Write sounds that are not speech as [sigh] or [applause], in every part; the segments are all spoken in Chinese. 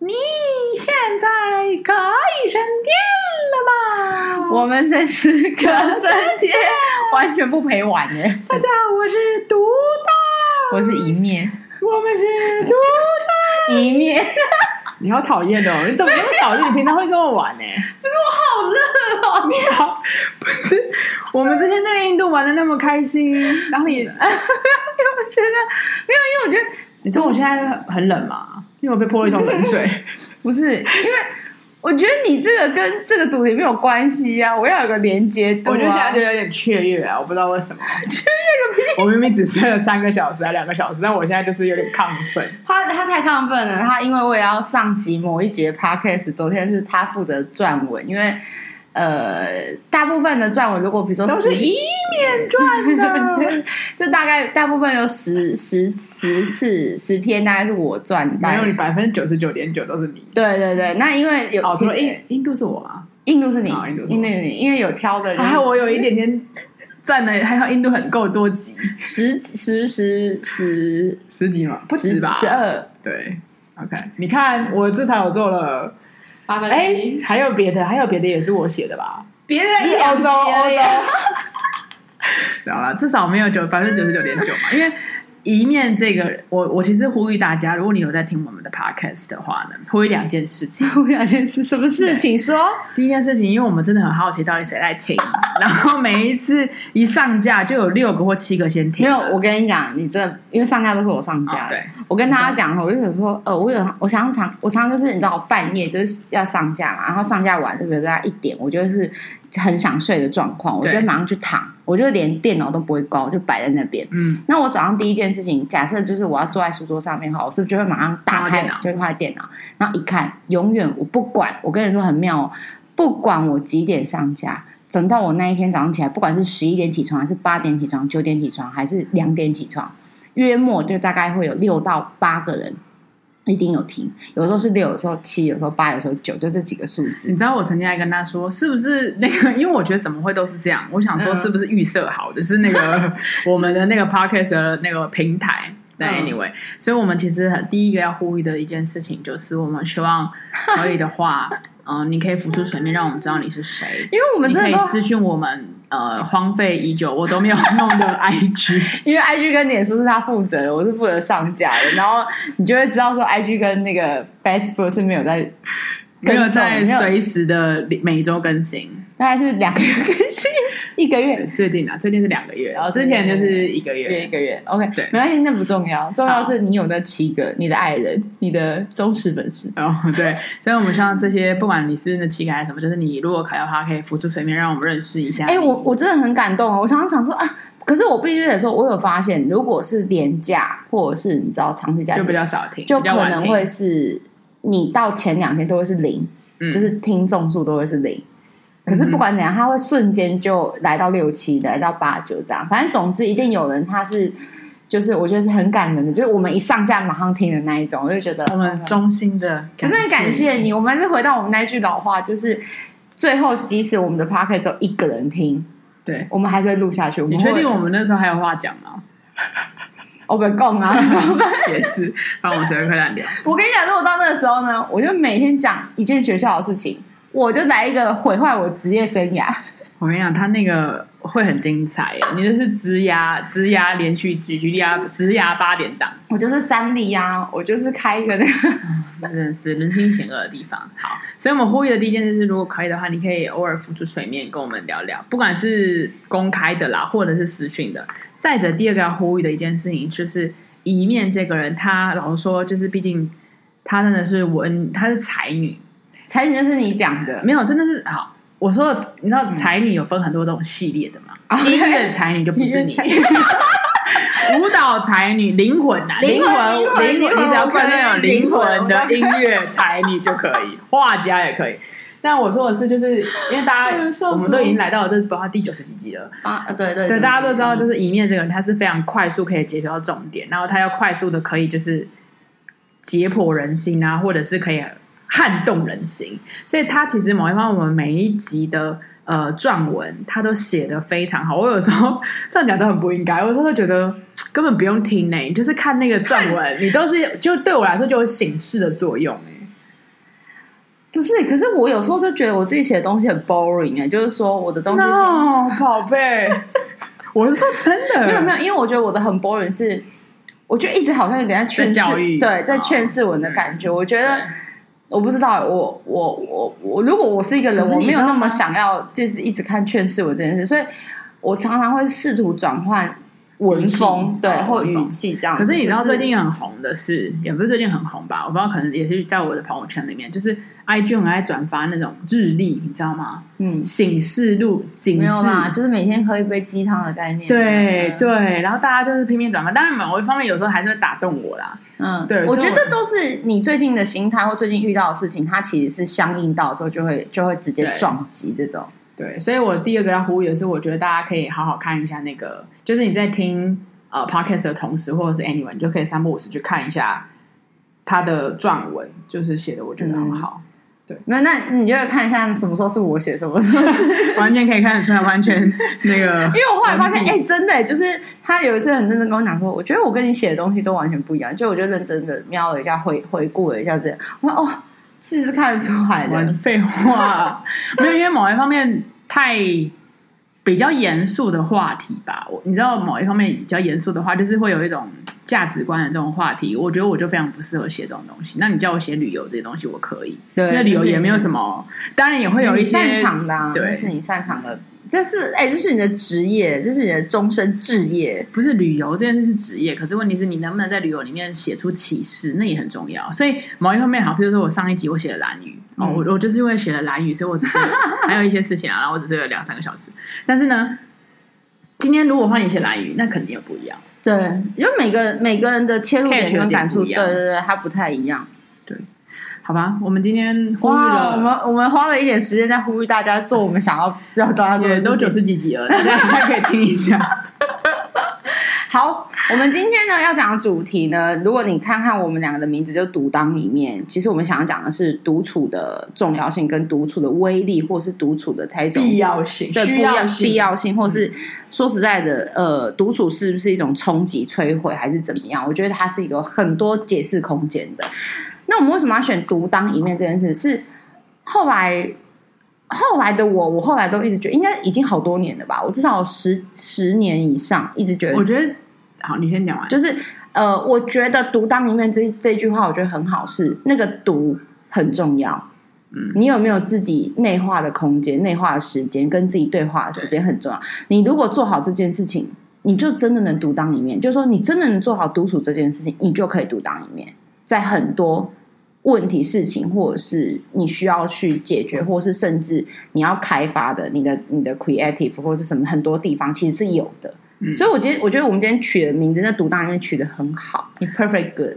你现在可以升天了吗？我们随时可升天，完全不陪玩耶！大家好，我是独大，我是一面，我们是独大 [laughs] 一面。你好讨厌哦！你怎么那么小气？你平常会跟我玩呢？可是我好热哦！你好，不是我们之前在印度玩的那么开心，然后你，[laughs] 因为我觉得没有，因为我觉得你知道我现在很冷嘛。因为我被泼了一桶冷水，[laughs] 不是因为我觉得你这个跟这个主题没有关系啊，我要有个连接度、啊。我觉得现在就有点雀跃啊，我不知道为什么 [laughs] 雀跃个屁！我明明只睡了三个小时还两个小时，但我现在就是有点亢奋。他他太亢奋了，他因为我也要上集某一节 podcast，昨天是他负责撰文，因为。呃，大部分的撰文，如果比如说都是一面撰的，[laughs] 就大概大部分有十十十次十篇，大概是我赚的。没有，你百分之九十九点九都是你。对对对，那因为有哦，说印印度是我吗？印度是你，印度是你，因为有挑的人。还有我有一点点占了，还好印度很够多集，十十十十十集嘛，不止吧？十二。对，OK，你看我这才有做了。哎，还有别的，还有别的也是我写的吧？别的是欧洲，欧洲。[laughs] 好了，至少没有九百分之九十九点九嘛，因为。一面这个，我我其实呼吁大家，如果你有在听我们的 podcast 的话呢，呼吁两件事情，[laughs] 呼吁两件事，什么事情？说第一件事情，因为我们真的很好奇，到底谁在听，然后每一次一上架就有六个或七个先听。没有，我跟你讲，你这因为上架都是我上架，哦、对，我跟大家讲，我就想说，呃，我有，我常常我常常就是你知道，我半夜就是要上架嘛，然后上架完就比如在一点，我就是。很想睡的状况，我就马上去躺，我就连电脑都不会关，我就摆在那边。嗯，那我早上第一件事情，假设就是我要坐在书桌上面哈，我是不是就会马上打开，就开电脑，然后一看，永远我不管，我跟你说很妙哦，不管我几点上架，等到我那一天早上起来，不管是十一点起床，还是八点起床，九点起床，还是两点起床，约莫就大概会有六到八个人。一定有听，有时候是六，有时候七，有时候八，有时候九，就这几个数字。你知道我曾经还跟他说，是不是那个？[laughs] 因为我觉得怎么会都是这样？我想说，是不是预设好的？是那个 [laughs] 我们的那个 podcast 的那个平台。那 anyway，所以我们其实很第一个要呼吁的一件事情，就是我们希望可以的话，[laughs] 嗯、呃，你可以浮出水面，让我们知道你是谁。因为我们真的可以私讯我们。呃，荒废已久，我都没有 [laughs] 弄的 IG，[laughs] 因为 IG 跟脸书是他负责的，我是负责上架的。然后你就会知道说，IG 跟那个 Facebook 是没有在没有在随时的每周更新。大概是两个月更新一个月，最近啊，最近是两个月，然后之前就是一个月，一个月。OK，对，没关系，那不重要，重要是你有那七个，你的爱人，你的忠实粉丝。哦，对，所以我们希望这些，不管你是那七个还是什么，就是你如果可以的话，可以浮出水面，让我们认识一下。哎，我我真的很感动哦，我常常想说啊，可是我必须得说，我有发现，如果是廉价或者是你知道长时间就比较少听，就可能会是你到前两天都会是零，就是听众数都会是零。可是不管怎样，他会瞬间就来到六七，来到八九这样。反正总之一定有人，他是就是我觉得是很感人的，就是我们一上架马上听的那一种，我就觉得我们衷心的真的感谢你。我们还是回到我们那句老话，就是最后即使我们的 podcast 只有一个人听，对，我们还是会录下去。你确定我们那时候还有话讲吗？我不讲啊，[laughs] 也是，让我们随便快点聊。[laughs] 我跟你讲，如果到那个时候呢，我就每天讲一件学校的事情。我就来一个毁坏我职业生涯。我跟你讲，他那个会很精彩耶！你这是职牙职牙连续剧，职涯职涯八点档。我就是三 D 呀，我就是开一个那个，[laughs] 那真的是人心险恶的地方。好，所以我们呼吁的第一件事是，如果可以的话，你可以偶尔浮出水面跟我们聊聊，不管是公开的啦，或者是私讯的。再者，第二个要呼吁的一件事情就是，一面这个人，他老实说，就是毕竟他真的是文，他是才女。才女就是你讲的，没有，真的是好。我说，你知道才女有分很多种系列的嘛？音乐才女就不是你，[laughs] 舞蹈才女、灵魂呐，灵魂灵魂，你只要看那种灵魂的音乐才女就可以，[laughs] 画家也可以。但我说的是，就是因为大家 [laughs] 我们都已经来到了这不知道第九十几集了啊，对对对，大家都知道，就是一面这个人他是非常快速可以解决到重点，然后他要快速的可以就是解剖人心啊，或者是可以。撼动人心，所以他其实某一方面，我们每一集的呃撰文，他都写的非常好。我有时候这样讲都很不应该，我有时候觉得根本不用听呢，就是看那个撰文，你都是就对我来说就有警示的作用不是，可是我有时候就觉得我自己写的东西很 boring 哎，就是说我的东西，no，宝贝，[laughs] 我是说真的，没有没有，因为我觉得我的很 boring 是，我就一直好像有点在劝世，对，在劝世文的感觉。我觉得我不知道，我我我我，如果我是一个人，我没有那么想要，就是一直看劝世文这件事，所以我常常会试图转换。文风对，或语气这样。可是你知道最近很红的是，也不是最近很红吧？我不知道，可能也是在我的朋友圈里面，就是 IG 很爱转发那种日历，你知道吗？嗯，醒世录，警示啦，就是每天喝一杯鸡汤的概念。对对，然后大家就是拼命转发，当然某一方面有时候还是会打动我啦。嗯，对，我觉得都是你最近的心态或最近遇到的事情，它其实是相应到之后就会就会直接撞击这种。对，所以我第二个要呼吁的是，我觉得大家可以好好看一下那个，就是你在听呃 podcast 的同时，或者是 anyone，你就可以三不五时去看一下他的撰文，就是写的我觉得很好。嗯、对，那那你就看一下什么时候是我写，什么时候 [laughs] 完全可以看得出来，完全那个。[laughs] 因为我后来发现，哎、欸，真的，就是他有一次很认真跟我讲说，我觉得我跟你写的东西都完全不一样，就我就认真的瞄了一下，回回顾了一下这样，我说哦。其实是看得出来的，废话，没有，因为某一方面太比较严肃的话题吧。我你知道，某一方面比较严肃的话，就是会有一种价值观的这种话题。我觉得我就非常不适合写这种东西。那你叫我写旅游这些东西，我可以，对，因为旅游也没有什么，当然也会有一些擅长的、啊，对，是你擅长的。这是哎，这是你的职业，这是你的终身志业。不是旅游这件事是职业，可是问题是你能不能在旅游里面写出启示，那也很重要。所以某一方面好，比如说我上一集我写了兰屿，嗯、哦，我我就是因为写了兰屿，所以我只是还有一些事情啊，然后我只是有两三个小时。但是呢，今天如果换你写兰屿，那肯定又不一样。对，因为每个每个人的切入点跟感触，对对对，它不太一样。对好吧，我们今天呼吁了，我们我们花了一点时间在呼吁大家做我们想要让大家做的，都九十几集了，大家大家可以听一下。[laughs] 好，我们今天呢要讲的主题呢，如果你看看我们两个的名字，就独当一面，其实我们想要讲的是独处的重要性，跟独处的威力，或是独处的才种必要性，对，需要性必要性，或是说实在的，呃，独处是不是一种冲击、摧毁，还是怎么样？我觉得它是一个很多解释空间的。那我们为什么要选独当一面这件事？是后来后来的我，我后来都一直觉得，应该已经好多年了吧？我至少有十十年以上，一直觉得。我觉得好，你先讲完。就是呃，我觉得独当一面这这句话，我觉得很好，是那个独很重要。嗯，你有没有自己内化的空间、内化的时间，跟自己对话的时间很重要。你如果做好这件事情，你就真的能独当一面。就是说，你真的能做好独处这件事情，你就可以独当一面，在很多。问题、事情，或者是你需要去解决，或是甚至你要开发的，你的你的 creative 或者是什么很多地方其实是有的。嗯、所以，我今天我觉得我们今天取的名字，那独当里面取的很好，你 perfect good。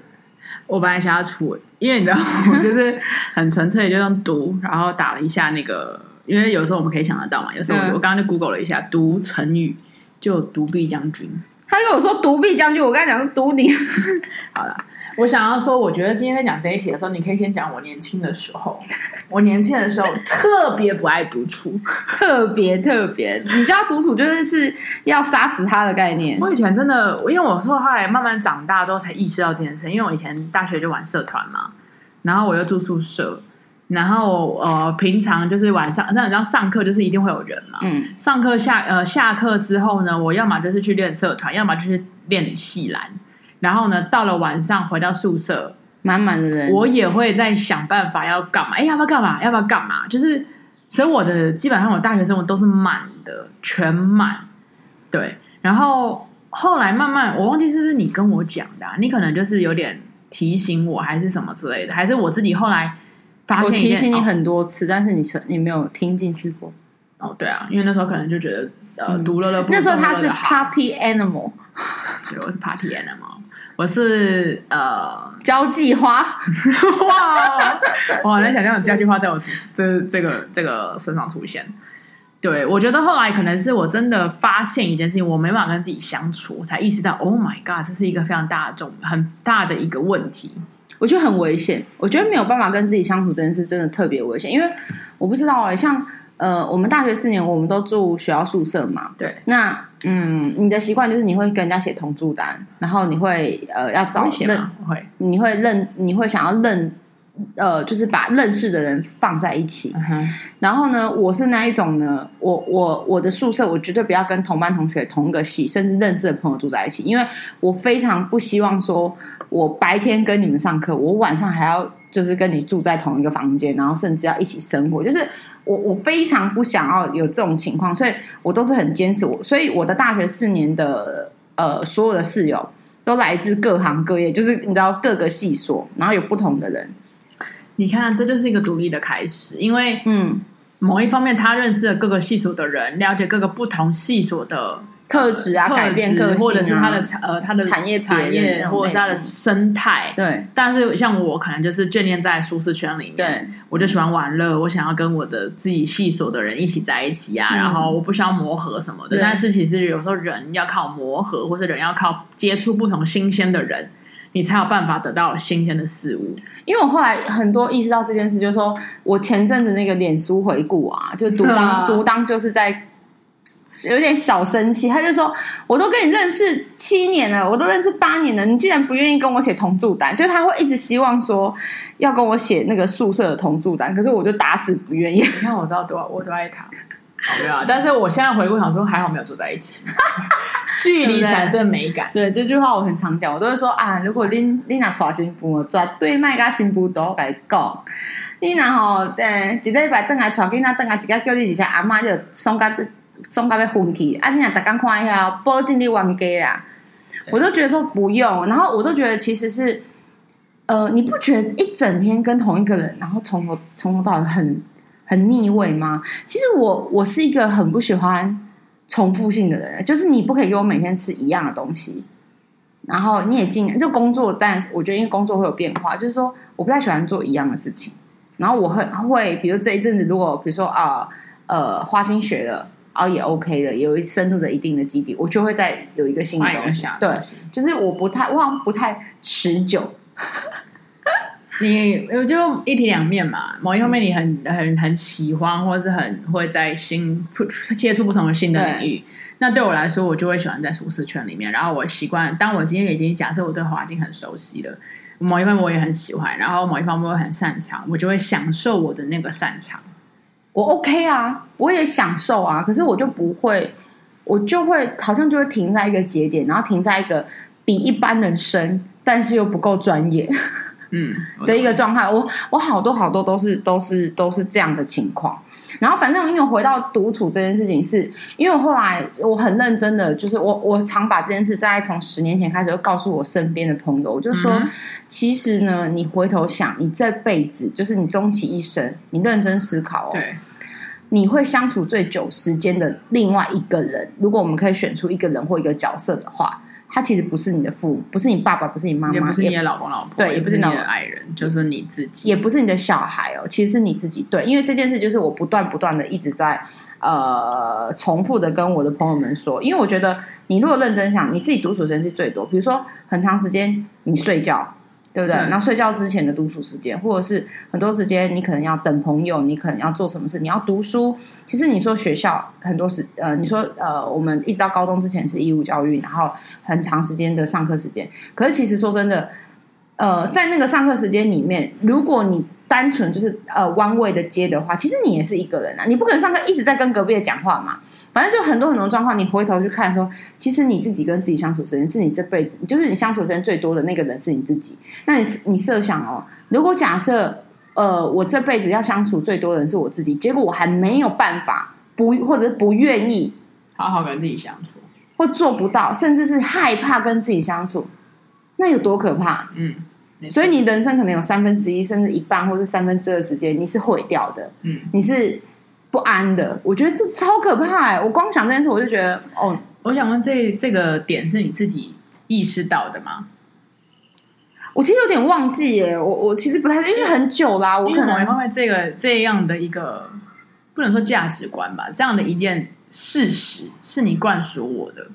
我本来想要出，因为你知道，我就是很纯粹，就用读，然后打了一下那个，因为有时候我们可以想得到嘛，有时候我、嗯、我刚刚就 Google 了一下，读成语就独臂将军。他跟我说独臂 [laughs] 将军，我刚才讲是独你。[laughs] 好了。我想要说，我觉得今天在讲这一题的时候，你可以先讲我年轻的时候。我年轻的时候 [laughs] 特别不爱独处，特别特别。你知道独处就是是要杀死他的概念。我以前真的，因为我说后来慢慢长大之后才意识到这件事。因为我以前大学就玩社团嘛，然后我又住宿舍，然后呃，平常就是晚上，那你知道上课就是一定会有人嘛。嗯。上课下呃下课之后呢，我要么就是去练社团，要么就是练戏篮。然后呢，到了晚上回到宿舍，满满的人，我也会在想办法要干嘛？哎，要不要干嘛？要不要干嘛？就是，所以我的基本上我大学生活都是满的，全满。对，然后后来慢慢，我忘记是不是你跟我讲的啊，你可能就是有点提醒我，还是什么之类的，还是我自己后来发现，我提醒你很多次，哦，但是你你没有听进去过。哦，对啊，因为那时候可能就觉得呃，独乐乐不，那时候他是 party animal，对，我是 party animal。我是呃交际花，[laughs] 哇！我很难想象有交际花在我这这个这个身上出现。对，我觉得后来可能是我真的发现一件事情，我没办法跟自己相处，我才意识到，Oh my God，这是一个非常大的重很大的一个问题。我觉得很危险。我觉得没有办法跟自己相处这件事真的特别危险，因为我不知道哎，像。呃，我们大学四年，我们都住学校宿舍嘛。对。那，嗯，你的习惯就是你会跟人家写同住单，然后你会呃要找认，会，你会认，你会想要认呃，就是把认识的人放在一起。嗯、然后呢，我是那一种呢，我我我的宿舍我绝对不要跟同班同学同个系，甚至认识的朋友住在一起，因为我非常不希望说，我白天跟你们上课，我晚上还要就是跟你住在同一个房间，然后甚至要一起生活，就是我我非常不想要有这种情况，所以我都是很坚持我，所以我的大学四年的呃所有的室友都来自各行各业，就是你知道各个系所，然后有不同的人。你看，这就是一个独立的开始，因为嗯，某一方面他认识了各个系所的人，了解各个不同系所的特质啊，改变个性啊，或者是他的产呃他的产业产业，或者是他的生态。对，但是像我可能就是眷恋在舒适圈里面，对，我就喜欢玩乐，我想要跟我的自己系所的人一起在一起啊，嗯、然后我不需要磨合什么的。但是其实有时候人要靠磨合，或者人要靠接触不同新鲜的人。你才有办法得到新鲜的事物。因为我后来很多意识到这件事，就是说我前阵子那个脸书回顾啊，就 [laughs] 独当 [laughs] 独当就是在有点小生气。他就说，我都跟你认识七年了，我都认识八年了，你既然不愿意跟我写同住单，就他会一直希望说要跟我写那个宿舍的同住单，可是我就打死不愿意。你看我知道多少，我都爱他。没有，但是我现在回顾想说，还好没有住在一起。[laughs] 距离产生美感，对，对，对这句话我很常讲，我都会说啊，如果你你 [laughs] 拿娶新妇，绝对卖个新妇都该讲。你然后对，一礼拜等来娶，囡仔等来一个叫你一声阿妈，就送到送到要昏去。啊，你若逐工看一下，保证你冤家啊。我都觉得说不用，然后我都觉得其实是，呃，你不觉得一整天跟同一个人，然后从头从头到尾很很腻味吗？其实我我是一个很不喜欢。重复性的人，就是你不可以给我每天吃一样的东西，然后你也尽量就工作，但是我觉得因为工作会有变化，就是说我不太喜欢做一样的事情。然后我很会，比如这一阵子，如果比如说啊呃花心学了，然后也 OK 的，有一深度的一定的基底，我就会再有一个新的东西。对，就是我不太，我好像不太持久。[laughs] 你我就一体两面嘛，某一方面你很很很喜欢，或者是很会在新接触不同的新的领域。对那对我来说，我就会喜欢在舒适圈里面。然后我习惯，当我今天已经假设我对环境很熟悉了，某一方面我也很喜欢，然后某一方面我很擅长，我就会享受我的那个擅长。我 OK 啊，我也享受啊，可是我就不会，我就会好像就会停在一个节点，然后停在一个比一般人深，但是又不够专业。嗯，的一个状态，我我好多好多都是都是都是这样的情况。然后反正因为回到独处这件事情是，是因为我后来我很认真的，就是我我常把这件事大概从十年前开始就告诉我身边的朋友，我就说，嗯、其实呢，你回头想，你这辈子就是你终其一生，你认真思考哦，对，你会相处最久时间的另外一个人，如果我们可以选出一个人或一个角色的话。他其实不是你的父母，不是你爸爸，不是你妈妈，也不是你的老公老婆，对，也不是你的爱人，就是你自己，也不是你的小孩哦，其实是你自己。对，因为这件事就是我不断不断的一直在呃重复的跟我的朋友们说，因为我觉得你如果认真想，你自己独处时间是最多，比如说很长时间你睡觉。对不对？然后睡觉之前的独处时间，或者是很多时间，你可能要等朋友，你可能要做什么事，你要读书。其实你说学校很多时，呃，你说呃，我们一直到高中之前是义务教育，然后很长时间的上课时间。可是其实说真的，呃，在那个上课时间里面，如果你单纯就是呃弯位的接的话，其实你也是一个人啊，你不可能上课一直在跟隔壁的讲话嘛。反正就很多很多状况，你回头去看说，其实你自己跟自己相处时间是你这辈子，就是你相处时间最多的那个人是你自己。那你你设想哦，如果假设呃我这辈子要相处最多的人是我自己，结果我还没有办法不或者是不愿意好好跟自己相处，或做不到，甚至是害怕跟自己相处，那有多可怕？嗯，所以你人生可能有三分之一甚至一半，或是三分之二时间你是毁掉的。嗯，你是。不安的，我觉得这超可怕哎！我光想这件事，我就觉得哦，我想问这这个点是你自己意识到的吗？我其实有点忘记耶，我我其实不太，因为很久啦，我可能因为这个这样的一个不能说价值观吧，这样的一件事实是你灌输我的。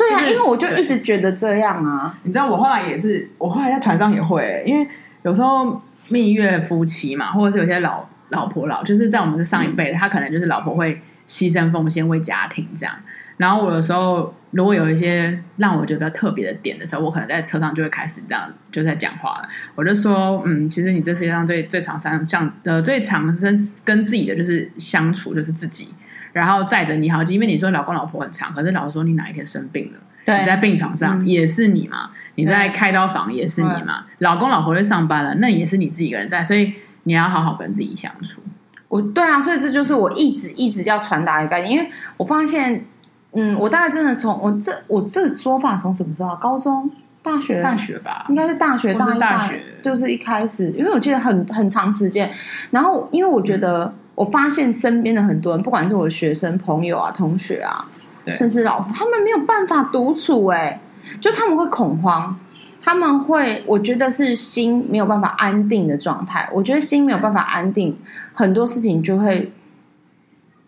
对啊，就是、因为我就一直觉得这样啊。你知道，我后来也是，我后来在团上也会，因为有时候蜜月夫妻嘛，或者是有些老。老婆老就是在我们是上一辈，他可能就是老婆会牺牲奉献为家庭这样。然后我有时候如果有一些让我觉得特别的点的时候，我可能在车上就会开始这样就在讲话了。我就说，嗯，其实你这世界上最最长三像呃最长生跟自己的就是相处，就是自己。然后载着你好，因为你说老公老婆很长，可是老实说你哪一天生病了，你在病床上也是你嘛，嗯、你在开刀房也是你嘛，老公老婆在上班了，那也是你自己一个人在，所以你要好好跟自己相处。我对啊，所以这就是我一直一直要传达的概念，因为我发现，嗯，我大概真的从我这我这个说法从什么时候？高中、大学、大学吧，应该是大学，大大学。就是一开始，因为我记得很很长时间，然后因为我觉得。嗯我发现身边的很多人，不管是我的学生、朋友啊、同学啊，甚至老师，他们没有办法独处，哎，就他们会恐慌，他们会，我觉得是心没有办法安定的状态。我觉得心没有办法安定，很多事情就会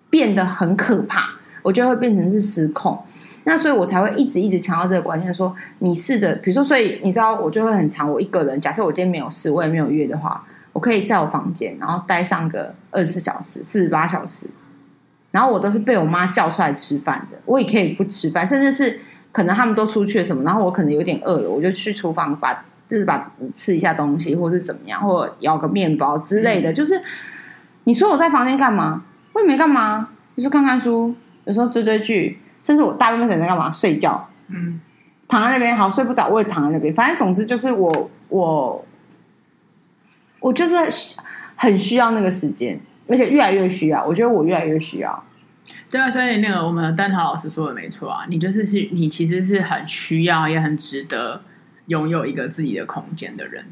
变得很可怕，我觉得会变成是失控。那所以我才会一直一直强调这个观念，说你试着，比如说，所以你知道，我就会很常，我一个人，假设我今天没有事，我也没有约的话。我可以在我房间，然后待上个二十四小时、四十八小时，然后我都是被我妈叫出来吃饭的。我也可以不吃饭，甚至是可能他们都出去了什么，然后我可能有点饿了，我就去厨房把就是把吃一下东西，或是怎么样，或咬个面包之类的。嗯、就是你说我在房间干嘛？我也没干嘛，有时候看看书，有时候追追剧，甚至我大部分时间在干嘛？睡觉。嗯，躺在那边好睡不着，我也躺在那边。反正总之就是我我。我就是很需要那个时间，而且越来越需要。我觉得我越来越需要。对啊，所以那个我们的丹桃老师说的没错啊，你就是是，你其实是很需要，也很值得拥有一个自己的空间的人。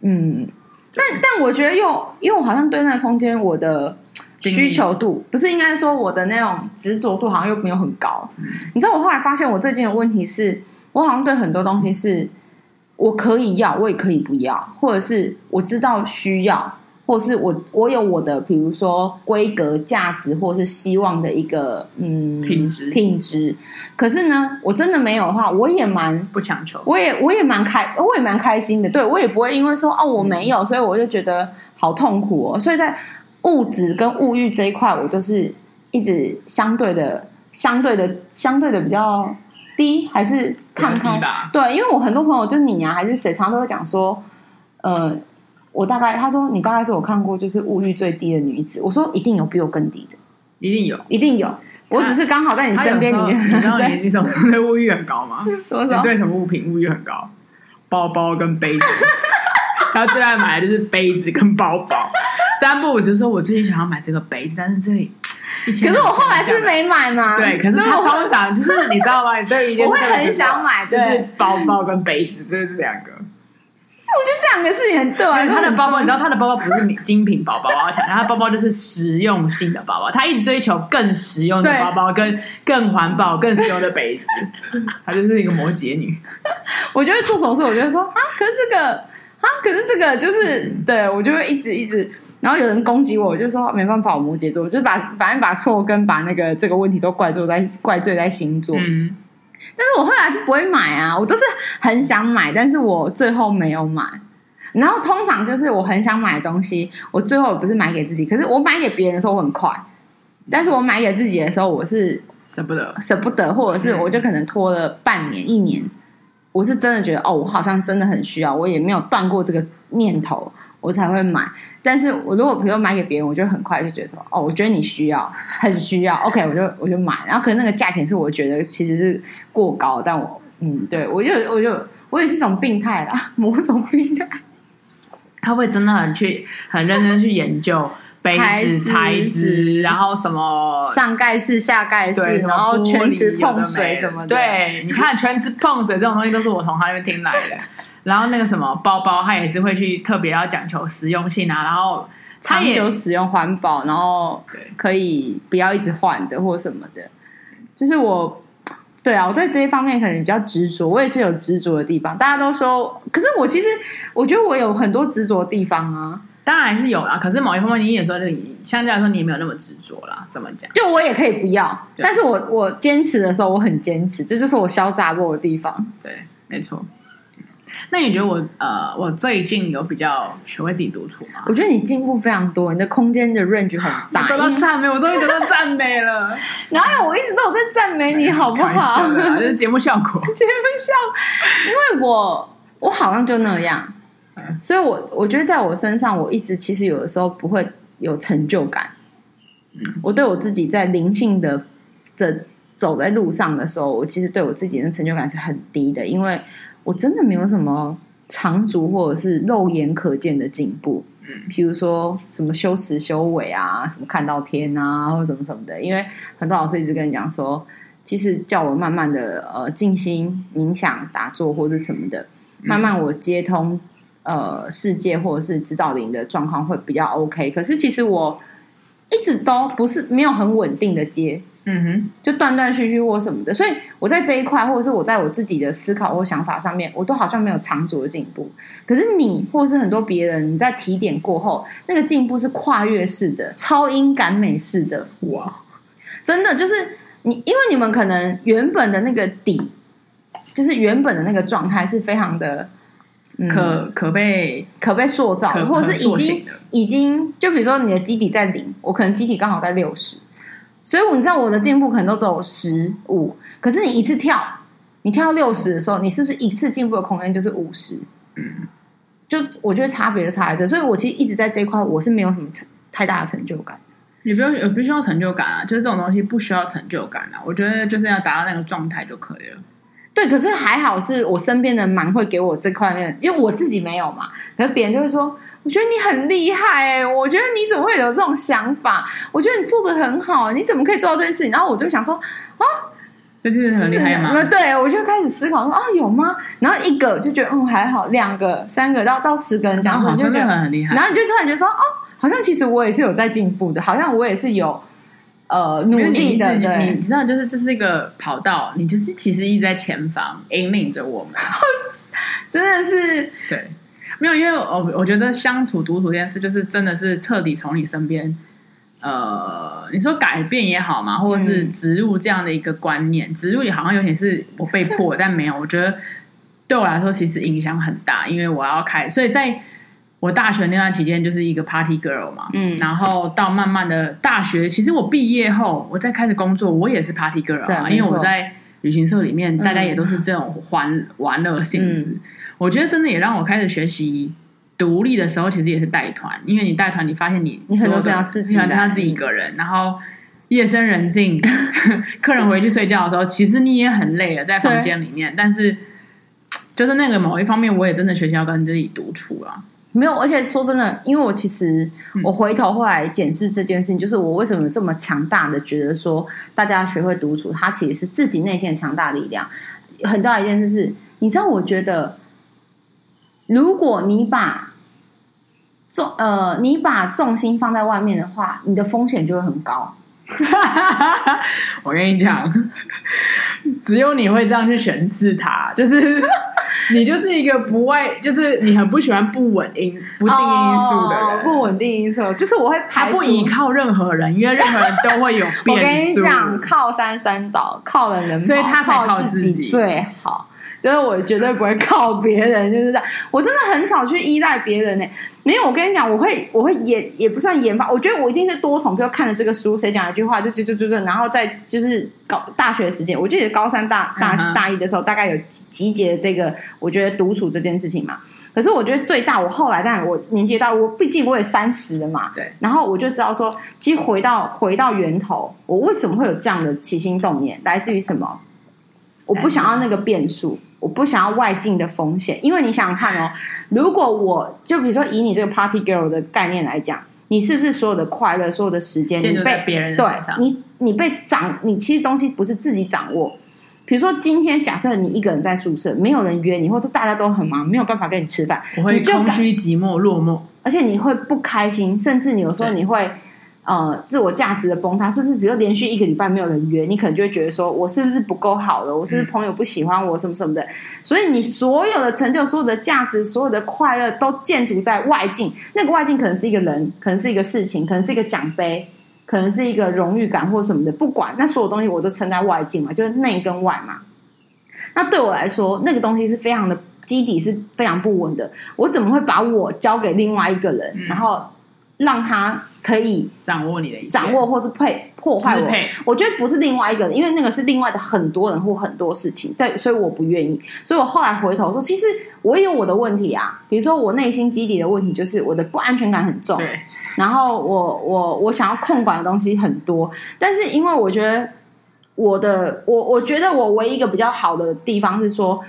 嗯，但但我觉得又因为我好像对那个空间，我的需求度不是应该说我的那种执着度好像又没有很高。嗯，你知道，我后来发现我最近的问题是，我好像对很多东西是。我可以要，我也可以不要，或者是我知道需要，或者是我我有我的，比如说规格、价值，或者是希望的一个嗯品质品质。可是呢，我真的没有的话，我也蛮不强求，我也我也蛮开，我也蛮开心的。对，我也不会因为说哦我没有，嗯、所以我就觉得好痛苦哦。所以在物质跟物欲这一块，我就是一直相对的、相对的、相对的比较。低还是看看对，因为我很多朋友就你啊，还是谁，常常都会讲说，呃，我大概他说你大概是我看过就是物欲最低的女子，我说一定有比我更低的，一定有，一定有，我只是刚好在你身边，你你知道你你什么对物欲很高吗？你对什么物品物欲很高？包包跟杯子，[laughs] 他最爱买的就是杯子跟包包。三不五时说，我最近想要买这个杯子，但是这里。可是我后来是没买嘛？对，可是他通常就是 [laughs] 你知道吗？你对一件我会很想买，就是包包跟杯子，这是两个。我觉得这两个事情很对。他的包包，你知道他的包包不是精品包包，我要强调，他的包包就是实用性的包包。他一直追求更实用的包包，跟更环保、更实用的杯子。他就是一个摩羯女。[laughs] 我觉得做手术，我就会说啊，可是这个啊，可是这个就是对我就会一直一直。然后有人攻击我，我就说没办法，我摩羯座，我就把反正把错跟把那个这个问题都怪罪在怪罪在星座。嗯，但是我后来就不会买啊，我都是很想买，但是我最后没有买。然后通常就是我很想买的东西，我最后也不是买给自己，可是我买给别人的时候我很快，但是我买给自己的时候我是舍不得，舍不得，或者是我就可能拖了半年一年，我是真的觉得哦，我好像真的很需要，我也没有断过这个念头，我才会买。但是我如果比如说买给别人，我就很快就觉得说，哦，我觉得你需要，很需要，OK，我就我就买。然后可能那个价钱是我觉得其实是过高，但我嗯，对我就我就我也是一种病态啦，某种病态。他会真的很去很认真去研究杯子材质，然后什么上盖式、下盖式，然后全瓷碰水什么的。对，你看全瓷碰水这种东西都是我从他那边听来的。然后那个什么包包，他也是会去特别要讲求实用性啊，然后长久使用、环保，然后可以不要一直换的或什么的。就是我，对啊，我在这一方面可能比较执着，我也是有执着的地方。大家都说，可是我其实我觉得我有很多执着的地方啊，当然是有啦。可是某一方面，你也说，相对来说你也没有那么执着啦。怎么讲？就我也可以不要，但是我我坚持的时候，我很坚持，这就是我潇洒过的地方。对，没错。那你觉得我呃，我最近有比较学会自己独处吗？我觉得你进步非常多，你的空间的 range 很大。得到赞美，我终于得到赞美了。[laughs] 哪有我一直都有在赞美你，好不好？这是节目效果，[laughs] 节目效果。因为我我好像就那样，所以我我觉得在我身上，我一直其实有的时候不会有成就感。我对我自己在灵性的的走在路上的时候，我其实对我自己的成就感是很低的，因为。我真的没有什么长足或者是肉眼可见的进步，嗯，比如说什么修持修尾啊，什么看到天啊，或者什么什么的。因为很多老师一直跟你讲说，其实叫我慢慢的呃静心冥想打坐或者什么的，慢慢我接通呃世界或者是指导灵的状况会比较 OK。可是其实我一直都不是没有很稳定的接。嗯哼，就断断续续或什么的，所以我在这一块，或者是我在我自己的思考或想法上面，我都好像没有长足的进步。可是你，或者是很多别人，你在提点过后，那个进步是跨越式的、超音感美式的。哇，真的就是你，因为你们可能原本的那个底，就是原本的那个状态是非常的，嗯、可可被可被塑造，或者是已经已经，就比如说你的基底在零，我可能基底刚好在六十。所以，你知道我的进步可能都只有十五，可是你一次跳，你跳到六十的时候，你是不是一次进步的空间就是五十？嗯，就我觉得差别就差在这，所以我其实一直在这一块，我是没有什么成太大的成就感。你不用，也不需要成就感啊，就是这种东西不需要成就感啊。我觉得就是要达到那个状态就可以了。对，可是还好是我身边的人蛮会给我这块面，因为我自己没有嘛，可是别人就会说。我觉得你很厉害哎、欸！我觉得你怎么会有这种想法？我觉得你做的很好，你怎么可以做到这件事情？然后我就想说啊，这真的很厉害吗？对，我就开始思考说啊，有吗？然后一个就觉得嗯还好，两个、三个到到十个人讲，好，就觉得很厉害。然后你就突然觉得说哦，好像其实我也是有在进步的，好像我也是有呃努力的。你，你知道，就是这是一个跑道，你就是其实一直在前方 aiming 着我们，[laughs] 真的是对。没有，因为我我觉得相处独处这件事，就是真的是彻底从你身边，呃，你说改变也好嘛，或者是植入这样的一个观念，嗯、植入也好像有点是我被迫，但没有，我觉得对我来说其实影响很大，因为我要开，所以在我大学那段期间就是一个 party girl 嘛，嗯，然后到慢慢的大学，其实我毕业后，我在开始工作，我也是 party girl 啊，因为我在旅行社里面，大家也都是这种欢玩乐性质。嗯我觉得真的也让我开始学习独立的时候，其实也是带团，因为你带团，你发现你你很多是要自己，很他自己一个人，然后夜深人静，[laughs] 客人回去睡觉的时候，其实你也很累了，在房间里面。但是，就是那个某一方面，我也真的学习要跟自己独处啊。没有，而且说真的，因为我其实我回头后来检视这件事情，就是我为什么这么强大的觉得说，大家要学会独处，它其实是自己内心的强大力量。很大一件事是，你知道，我觉得。如果你把重呃，你把重心放在外面的话，你的风险就会很高。[laughs] 我跟你讲，只有你会这样去诠释它，就是你就是一个不外，就是你很不喜欢不稳因不定因素的人，哦、不稳定因素，就是我会排不依靠任何人，因为任何人都会有 [laughs] 变数。我跟你讲，靠山山倒，靠人能，所以他才靠自己最好。就是我绝对不会靠别人，就是这样。我真的很少去依赖别人呢。没有，我跟你讲，我会，我会研也不算研发。我觉得我一定是多重，比如看了这个书，谁讲一句话，就就就就就，然后在就是高大学时间，我记得高三大大大一的时候，大概有集结这个，我觉得独处这件事情嘛。可是我觉得最大，我后来，但我年纪大，我毕竟我也三十了嘛。对。然后我就知道说，其实回到回到源头，我为什么会有这样的起心动念，来自于什么？我不想要那个变数。我不想要外境的风险，因为你想想看哦，如果我就比如说以你这个 party girl 的概念来讲，你是不是所有的快乐、所有的时间，你被别人对你，你被掌，你其实东西不是自己掌握。比如说今天假设你一个人在宿舍，没有人约你，或者大家都很忙，没有办法跟你吃饭，我会空虚、寂寞、落寞，而且你会不开心，甚至你有时候你会。呃，自我价值的崩塌，是不是？比如说连续一个礼拜没有人约你，可能就会觉得说，我是不是不够好了？我是不是朋友不喜欢我，什么什么的？所以你所有的成就、所有的价值、所有的快乐，都建筑在外境。那个外境可能是一个人，可能是一个事情，可能是一个奖杯，可能是一个荣誉感或什么的。不管那所有东西，我都称在外境嘛，就是内跟外嘛。那对我来说，那个东西是非常的基底是非常不稳的，我怎么会把我交给另外一个人，嗯、然后让他可以掌握你的掌握，或是配破坏我？配我觉得不是另外一个人，因为那个是另外的很多人或很多事情，对，所以我不愿意。所以我后来回头说，其实我也有我的问题啊，比如说我内心基底的问题，就是我的不安全感很重，对。然后我我我想要控管的东西很多，但是因为我觉得我的我我觉得我唯一一个比较好的地方是说。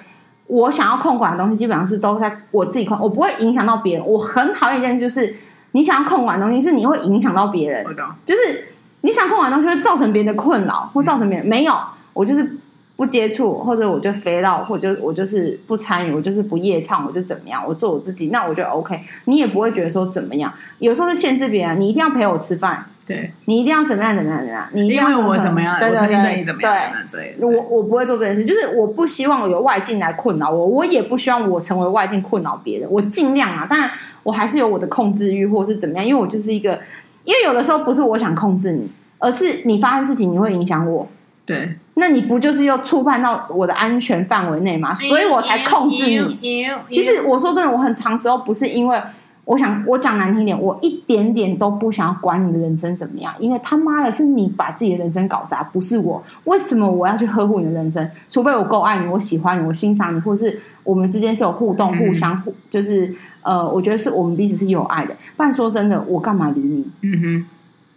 我想要控管的东西，基本上是都在我自己控，我不会影响到别人。我很讨厌一件事，就是你想要控管的东西，是你会影响到别人。就是你想控管的东西会造成别人的困扰，或造成别人没有。我就是不接触，或者我就飞到，或者我就是不参与，我就是不夜唱，我就怎么样，我做我自己，那我就 OK。你也不会觉得说怎么样。有时候是限制别人，你一定要陪我吃饭。对，你一定要怎么样怎么样怎么样，你一定要我怎么样，对对对，对你怎么样对，我我不会做这件事，就是我不希望有外境来困扰我，我也不希望我成为外境困扰别人，我尽量啊，但我还是有我的控制欲，或是怎么样，因为我就是一个，因为有的时候不是我想控制你，而是你发生事情你会影响我，对，那你不就是又触犯到我的安全范围内吗？所以我才控制你。其实我说真的，我很长时候不是因为。我想，我讲难听点，我一点点都不想要管你的人生怎么样，因为他妈的是你把自己的人生搞砸，不是我。为什么我要去呵护你的人生？除非我够爱你，我喜欢你，我欣赏你，或是我们之间是有互动、互相互，就是呃，我觉得是我们彼此是有爱的。不然说真的，我干嘛理你？嗯哼，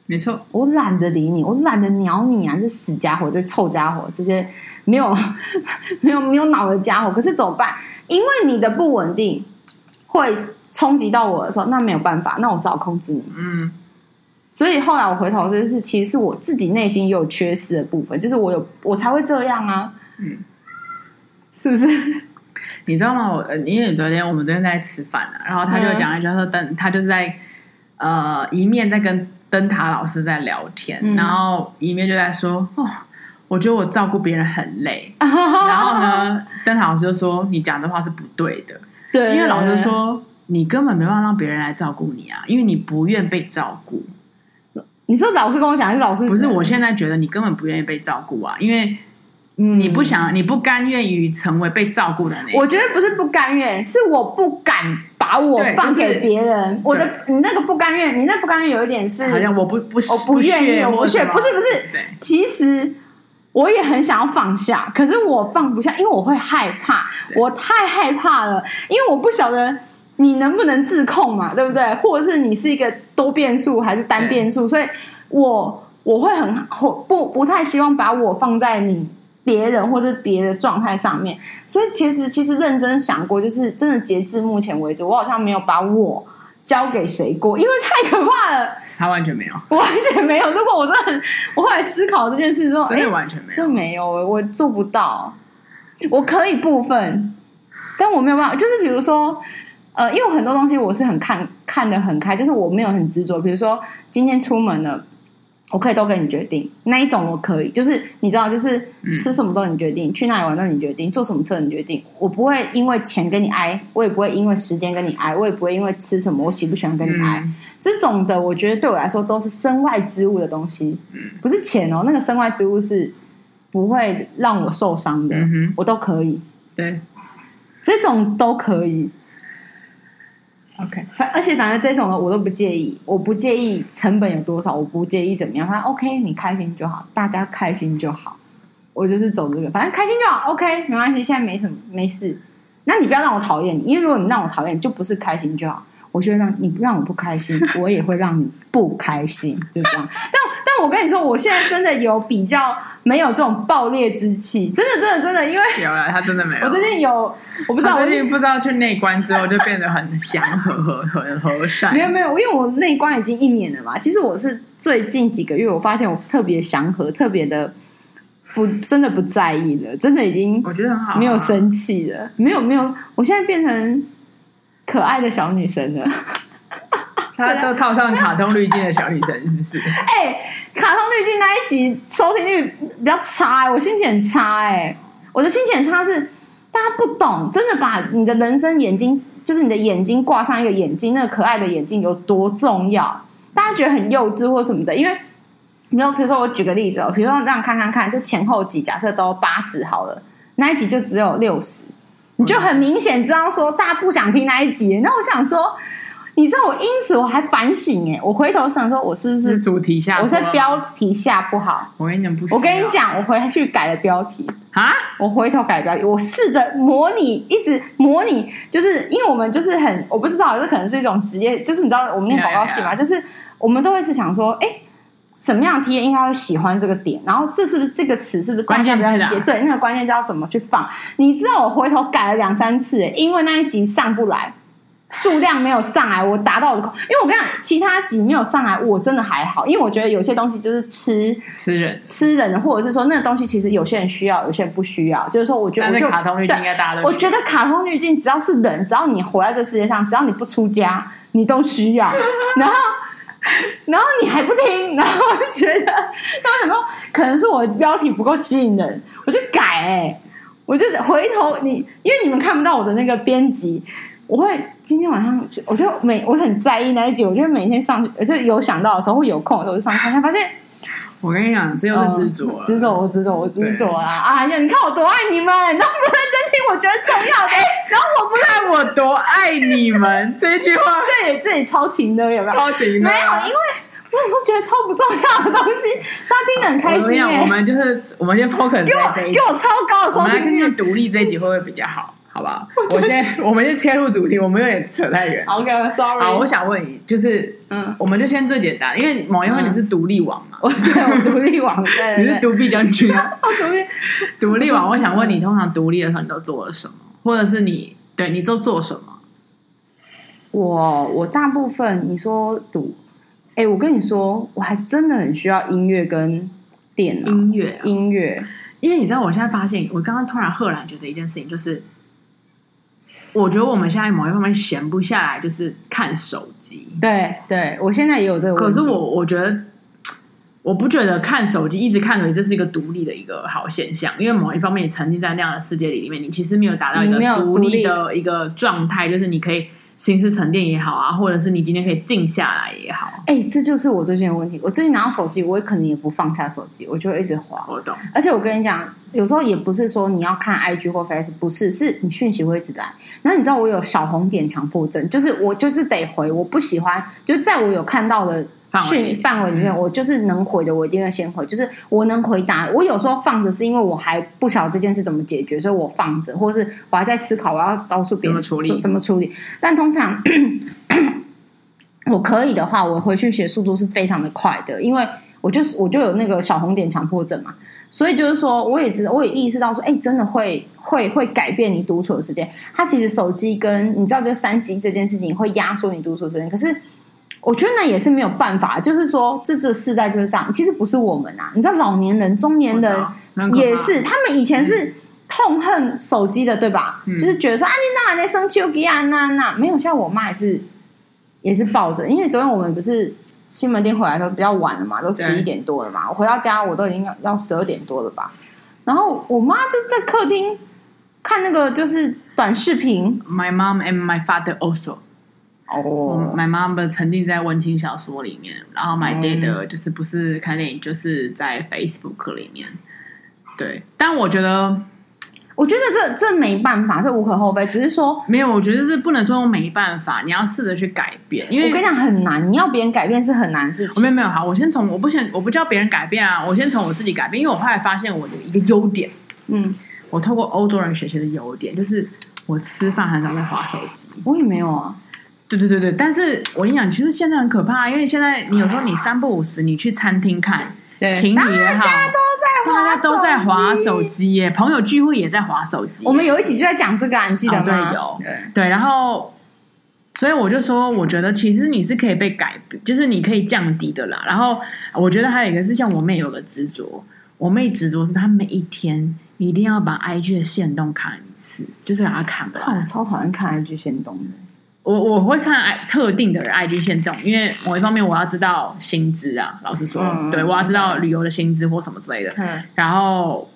没错，我懒得理你，我懒得鸟你啊！这死家伙，这臭家伙，这些没有 [laughs] 没有没有脑的家伙。可是怎么办？因为你的不稳定会。冲击到我的时候，那没有办法，那我只好控制你。嗯，所以后来我回头就是，其实是我自己内心也有缺失的部分，就是我有我才会这样啊。嗯，是不是？[laughs] 你知道吗？我因为昨天我们昨天在吃饭啊，然后他就讲一句说，灯他就是在呃一面在跟灯塔老师在聊天，嗯、然后一面就在说哦，我觉得我照顾别人很累。[laughs] 然后呢，灯塔老师就说你讲的话是不对的，对，因为老师说。你根本没办法让别人来照顾你啊，因为你不愿被照顾。你说老师跟我讲，还是老师不是？我现在觉得你根本不愿意被照顾啊，因为你不想，你不甘愿于成为被照顾的那。我觉得不是不甘愿，是我不敢把我放给别人。就是、我的你那个不甘愿，你那不甘愿有一点是好像我不不我不愿意，我不屑，不是不是。对，其实我也很想要放下，可是我放不下，因为我会害怕，我太害怕了，因为我不晓得。你能不能自控嘛？对不对？或者是你是一个多变数还是单变数？所以我我会很不不太希望把我放在你别人或者别的状态上面。所以其实其实认真想过，就是真的截至目前为止，我好像没有把我交给谁过，因为太可怕了。他完全没有，[laughs] 我完全没有。如果我真的很，我后来思考这件事之后，哎，完全没有，这没有，我做不到。我可以部分，但我没有办法。就是比如说。呃，因为很多东西我是很看看得很开，就是我没有很执着。比如说今天出门了，我可以都跟你决定，那一种我可以，就是你知道，就是吃什么都你决定，嗯、去哪里玩都你决定，坐什么车你决定。我不会因为钱跟你挨，我也不会因为时间跟你挨，我也不会因为吃什么我喜不喜欢跟你挨。嗯、这种的，我觉得对我来说都是身外之物的东西，不是钱哦。那个身外之物是不会让我受伤的，嗯、我都可以。对，这种都可以。OK，而且反正这种的我都不介意，我不介意成本有多少，我不介意怎么样，反正 OK，你开心就好，大家开心就好，我就是走这个，反正开心就好，OK，没关系，现在没什么，没事。那你不要让我讨厌你，因为如果你让我讨厌，就不是开心就好。我就会让你让我不开心，我也会让你不开心，就这样。但但我跟你说，我现在真的有比较没有这种爆裂之气，真的真的真的，因为有了，他真的没有。我最近有，我不知道，我最近不知道去内观之后就变得很祥和和和和善。没有没有，因为我内观已经一年了嘛。其实我是最近几个月，我发现我特别祥和，特别的不真的不在意了，真的已经我觉得很好，没有生气了，没有没有，我现在变成。可爱的小女生了，她都套上卡通滤镜的小女生，是不是？[laughs] 哎、欸，卡通滤镜那一集收听率比较差、欸，我心情很差、欸。哎，我的心情很差是大家不懂，真的把你的人生眼睛，就是你的眼睛挂上一个眼睛，那个可爱的眼睛有多重要？大家觉得很幼稚或什么的，因为没有，比如说我举个例子哦，比如说这样看看看，就前后集假设都八十好了，那一集就只有六十。你就很明显知道说大家不想听那一集。那我想说。你知道我因此我还反省哎，我回头想说，我是不是，是主题下，我在标题下不好？我跟你讲不，我跟你讲，我回去改了标题啊，我回头改标题，我试着模拟，一直模拟，就是因为我们就是很，我不知道，这可能是一种职业，就是你知道我们念广告系嘛，就是我们都会是想说，哎，怎么样的 TA 应该会喜欢这个点，然后这是不是这个词是不是关键比较接？对，那个关键字要怎么去放？你知道我回头改了两三次，哎，因为那一集上不来。数量没有上来，我达到我的口，因为我跟你讲，其他集没有上来，我真的还好，因为我觉得有些东西就是吃吃人吃人的，或者是说那个东西其实有些人需要，有些人不需要，就是说我觉得我就卡通滤镜应该大家都，我觉得卡通滤镜只要是人，只要你活在这世界上，只要你不出家，你都需要。然后然后你还不听，然后我觉得，然后想说可能是我的标题不够吸引人，我就改哎、欸，我就回头你，因为你们看不到我的那个编辑。我会今天晚上，我就每我很在意那一集，我就每天上去，就有想到的时候，会有空的时候就上去看，才发现。我跟你讲，这又是执着，执着，我执着，我执着啊！哎呀，你看我多爱你们，都不认真听，我觉得重要的。然后我不看我多爱你们 [laughs] 这句话，这里这里超情的有没有？超情的没有，因为我有时候觉得超不重要的东西，大家听得很开心。我，我们就是我们先 focus 给我给我超高的收听率。我们来看看独立这一集会不会比较好。好吧，我先，我们先切入主题，我们有点扯太远。OK，Sorry。好，我想问你，就是，嗯，我们就先最简单，因为某一位你是独立王嘛，我 [laughs] 对，我独立王，[laughs] 对，你是独臂将军啊，[laughs] 独立，独立王。我想问你，通常独立的时候你都做了什么？或者是你，对，你都做什么？我，我大部分你说独，哎，我跟你说，我还真的很需要音乐跟电脑，音乐，音乐。因为你知道，我现在发现，我刚刚突然赫然觉得一件事情，就是我觉得我们现在某一方面闲不下来，就是看手机。对，对我现在也有这个。可是我我觉得，我不觉得看手机一直看手机这是一个独立的一个好现象，因为某一方面你沉浸在那样的世界里里面，你其实没有达到一个独立的一个状态，就是你可以。心思沉淀也好啊，或者是你今天可以静下来也好。哎、欸，这就是我最近的问题。我最近拿到手机，我也可能也不放下手机，我就会一直滑。我懂。而且我跟你讲，有时候也不是说你要看 IG 或 Face，不是，是你讯息会一直来。然后你知道我有小红点强迫症，就是我就是得回，我不喜欢，就是在我有看到的。训范围里面，我就是能回的，我一定要先回。就是我能回答，我有时候放着是因为我还不晓得这件事怎么解决，所以我放着，或是我还在思考我要告诉别人怎么处理，怎么处理。但通常 [coughs] 我可以的话，我回去写速度是非常的快的，因为我就是我就有那个小红点强迫症嘛，所以就是说，我也知道，我也意识到说，哎，真的会会会改变你独处的时间。它其实手机跟你知道，就三 C 这件事情会压缩你独处的时间，可是。我觉得那也是没有办法，就是说，这这世代就是这样。其实不是我们啊，你知道，老年人、中年人也是，他们以前是痛恨手机的，对吧？嗯、就是觉得说啊，你哪在生气啊？那那没有，像我妈也是，也是抱着。因为昨天我们不是新门店回来的时候比较晚了嘛，都十一点多了嘛。我回到家，我都已经要要十二点多了吧。然后我妈就在客厅看那个就是短视频。My mom and my father also. 哦、oh.，My mom 沉浸在温情小说里面，然后 My dad 就是不是看电影，就是在 Facebook 里面。对，但我觉得，我觉得这这没办法，这无可厚非。只是说，没有，我觉得是不能说没办法，你要试着去改变。因为我跟你讲很难，你要别人改变是很难的事情。没有没有，好，我先从我不先我不叫别人改变啊，我先从我自己改变，因为我后来发现我的一个优点，嗯，我透过欧洲人学习的优点，就是我吃饭很少在滑手机。我也没有啊。对对对对，但是我跟你讲，其实现在很可怕，因为现在你有时候你三不五时，你去餐厅看，情侣也好，大家都在滑，大家都在滑手机耶，朋友聚会也在滑手机。我们有一集就在讲这个，啊，你记得吗？哦、对，有对对，然后所以我就说，我觉得其实你是可以被改，就是你可以降低的啦。然后我觉得还有一个是像我妹有个执着，我妹执着是她每一天一定要把 IG 的限动看一次，就是把它看完。我超讨厌看 IG 限动的。我我会看特定的人 IG 线动，因为某一方面我要知道薪资啊，老实说，嗯、对我要知道旅游的薪资或什么之类的。嗯、然后，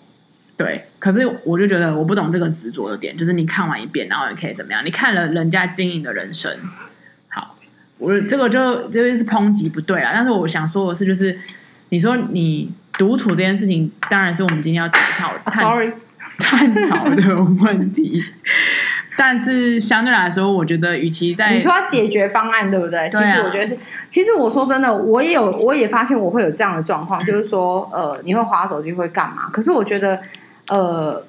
对，可是我就觉得我不懂这个执着的点，就是你看完一遍，然后你可以怎么样？你看了人家经营的人生，好，我这个就就是抨击不对啦。但是我想说的是，就是你说你独处这件事情，当然是我们今天要探讨。Sorry，探讨的问题。但是相对来说，我觉得，与其在你说要解决方案，对不对？对啊、其实我觉得是，其实我说真的，我也有，我也发现我会有这样的状况，就是说，呃，你会划手机会干嘛？可是我觉得，呃，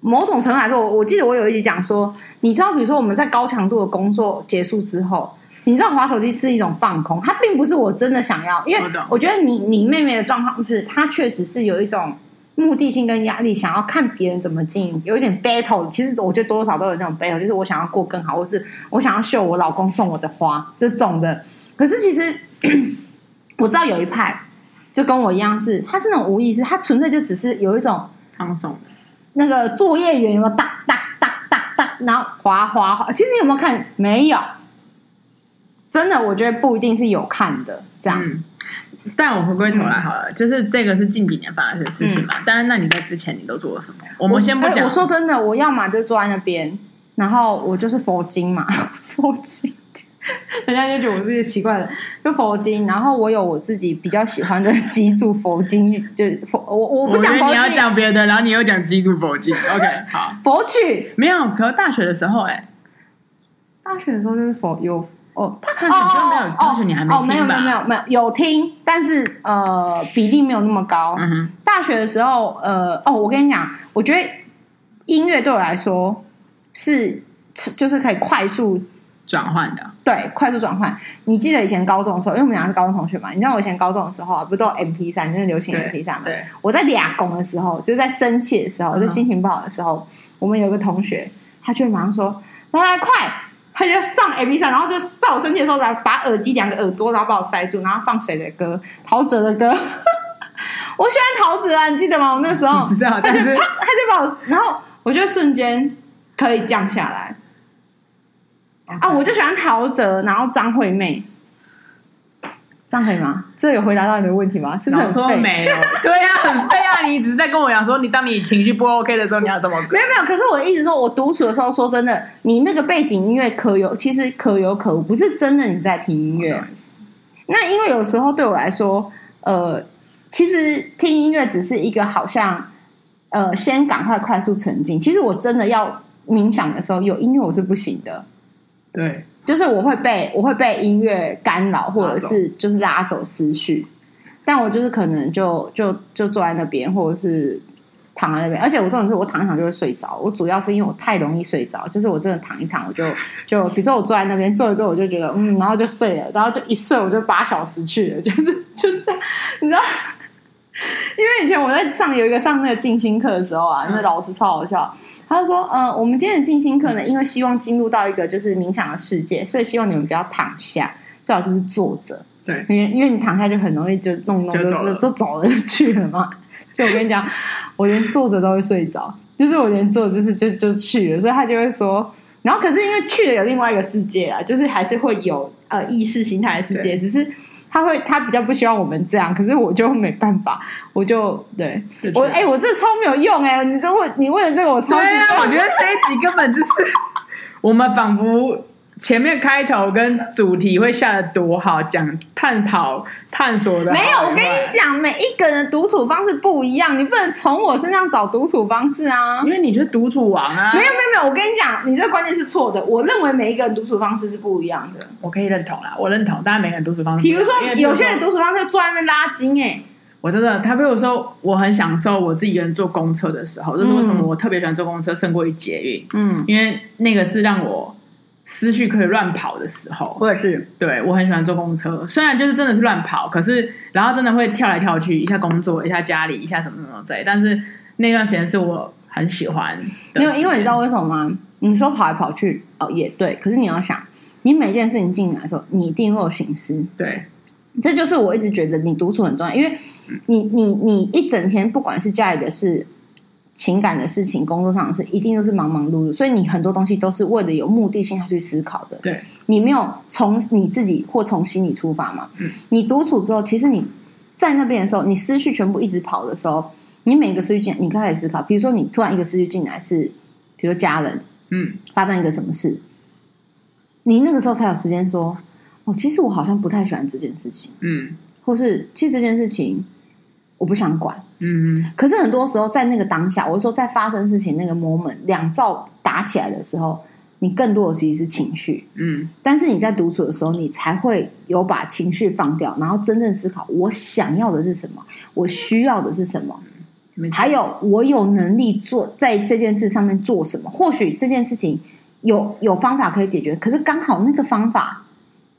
某种程度来说，我记得我有一集讲说，你知道，比如说我们在高强度的工作结束之后，你知道滑手机是一种放空，它并不是我真的想要，因为我觉得你你妹妹的状况是，她确实是有一种。目的性跟压力，想要看别人怎么经营，有一点 battle。其实我觉得多少都有那种 battle，就是我想要过更好，或是我想要秀我老公送我的花这种的。可是其实 [clears throat] 我知道有一派就跟我一样是，他是那种无意识，他纯粹就只是有一种放松。那个作业员有没有哒哒哒哒哒，然后滑滑滑。其实你有没有看？没有。真的，我觉得不一定是有看的这样。但我回归头来好了，嗯、就是这个是近几年发生的事情嘛。当然、嗯，那你在之前你都做了什么？我，我们先不讲、欸。我说真的，我要么就坐在那边，然后我就是佛经嘛，[laughs] 佛经，人家就觉得我是些奇怪的，就佛经。然后我有我自己比较喜欢的几组佛经，就佛我我不讲佛经，你要讲别的，然后你又讲几组佛经。OK，[laughs] 好，佛曲没有。可是大学的时候、欸，哎，大学的时候就是佛有。哦，他大学之后没有，大学你还没听吧？哦，没有没有没有没有有听，但是呃比例没有那么高。大学的时候，呃哦，我跟你讲，我觉得音乐对我来说是就是可以快速转换的，对，快速转换。你记得以前高中的时候，因为我们俩是高中同学嘛，你知道我以前高中的时候啊，不都 MP 三，就是流行 MP 三嘛？对，我在俩工的时候，就是在生气的时候，就心情不好的时候，我们有个同学，他就马上说：“来来，快！”他就上 MP 三然后就在我生气的时候，来把耳机两个耳朵，然后把我塞住，然后放谁的歌？陶喆的歌。[laughs] 我喜欢陶喆啊，你记得吗？我那时候知道，但是他，他就把我，然后我就瞬间可以降下来。啊，我就喜欢陶喆，然后张惠妹。这样可以吗？这有回答到你的问题吗？是不是很说没有？[laughs] 对呀、啊，很废啊！你一直在跟我讲说，你当你情绪不 OK 的时候，你要怎么？没有没有。可是我一直说，我独处的时候，说真的，你那个背景音乐可有，其实可有可无，不是真的你在听音乐。那因为有时候对我来说，呃，其实听音乐只是一个好像，呃，先赶快快速沉浸。其实我真的要冥想的时候，有音乐我是不行的。对。就是我会被我会被音乐干扰，或者是就是拉走思绪，但我就是可能就就就坐在那边，或者是躺在那边。而且我这种是我躺一躺就会睡着。我主要是因为我太容易睡着，就是我真的躺一躺，我就就比如说我坐在那边坐一坐，我就觉得嗯，然后就睡了，然后就一睡我就八小时去了，就是就这样，你知道？[laughs] 因为以前我在上有一个上那个静心课的时候啊，那老师超好笑。他就说：“嗯、呃，我们今天的静心课呢，因为希望进入到一个就是冥想的世界，所以希望你们不要躺下，最好就是坐着。对，因为因为你躺下就很容易就弄弄就就就，就走了就去了嘛。[laughs] 就我跟你讲，我连坐着都会睡着，就是我连坐就是就就去了，所以他就会说，然后可是因为去了有另外一个世界啊，就是还是会有呃意识形态的世界，只是。”他会，他比较不希望我们这样，可是我就没办法，我就对我哎、欸，我这超没有用哎、欸！你这问你问的这个，我超级对啊！我觉得这一集根本就是我们仿佛。前面开头跟主题会下的多好，讲探讨探索的。没有，我跟你讲，每一个人独处方式不一样，你不能从我身上找独处方式啊。因为你就是独处王啊。没有没有没有，我跟你讲，你这个观念是错的。我认为每一个人独处方式是不一样的。我可以认同啦，我认同，当然每个人独处方式。比如说，有些人独处方式坐在那拉筋，哎，我真的，他比如说，我很享受我自己一个人坐公车的时候，这、就是为什么我特别喜欢坐公车胜过于捷运。嗯，因为那个是让我。思绪可以乱跑的时候，或者是对我很喜欢坐公车，虽然就是真的是乱跑，可是然后真的会跳来跳去，一下工作，一下家里，一下什么什么之类。但是那段时间是我很喜欢的，因为因为你知道为什么吗？你说跑来跑去哦，也对。可是你要想，你每件事情进来的时候，你一定会有心思。对，这就是我一直觉得你独处很重要，因为你你你一整天不管是家里的事。情感的事情，工作上的事，一定都是忙忙碌碌，所以你很多东西都是为了有目的性要去思考的。对，你没有从你自己或从心里出发嘛？嗯，你独处之后，其实你在那边的时候，你思绪全部一直跑的时候，你每个思绪进来，你开始思考。比如说，你突然一个思绪进来是，比如家人，嗯，发生一个什么事，你那个时候才有时间说，哦，其实我好像不太喜欢这件事情，嗯，或是其实这件事情。我不想管。嗯，可是很多时候在那个当下，我说在发生事情那个 moment，两造打起来的时候，你更多的其实是情绪。嗯，但是你在独处的时候，你才会有把情绪放掉，然后真正思考我想要的是什么，我需要的是什么。还有，我有能力做在这件事上面做什么？或许这件事情有有方法可以解决，可是刚好那个方法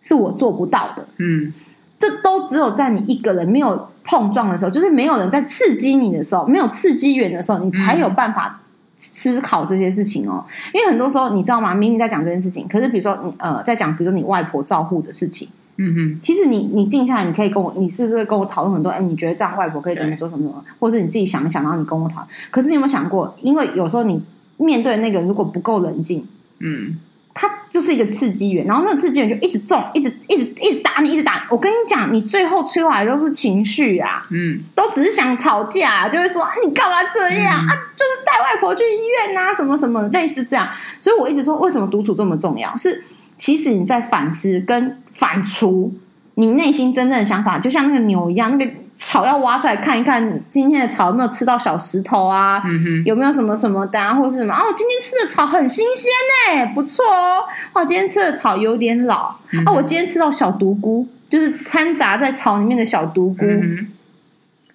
是我做不到的。嗯，这都只有在你一个人没有碰撞的时候，就是没有人在刺激你的时候，没有刺激源的时候，你才有办法思考这些事情哦。因为很多时候，你知道吗？明明在讲这件事情，可是比如说你呃，在讲比如说你外婆照护的事情。嗯哼，其实你你静下来，你可以跟我，你是不是跟我讨论很多？哎，你觉得这样外婆可以怎么做什么什么？或者是你自己想一想，然后你跟我讨论。可是你有没有想过？因为有时候你面对那个人如果不够冷静，嗯，他就是一个刺激源，然后那个刺激源就一直中，一直一直一直打你，一直打。我跟你讲，你最后出来都是情绪啊，嗯，都只是想吵架，就会说啊，你干嘛这样、嗯、啊？就是带外婆去医院啊，什么什么类似这样。所以我一直说，为什么独处这么重要？是。其实你在反思跟反刍你内心真正的想法，就像那个牛一样，那个草要挖出来看一看，今天的草有没有吃到小石头啊？嗯、有没有什么什么的、啊，或是什么？哦，今天吃的草很新鲜呢，不错哦。哦，今天吃的草有点老。嗯、啊，我今天吃到小独菇，就是掺杂在草里面的小独菇。嗯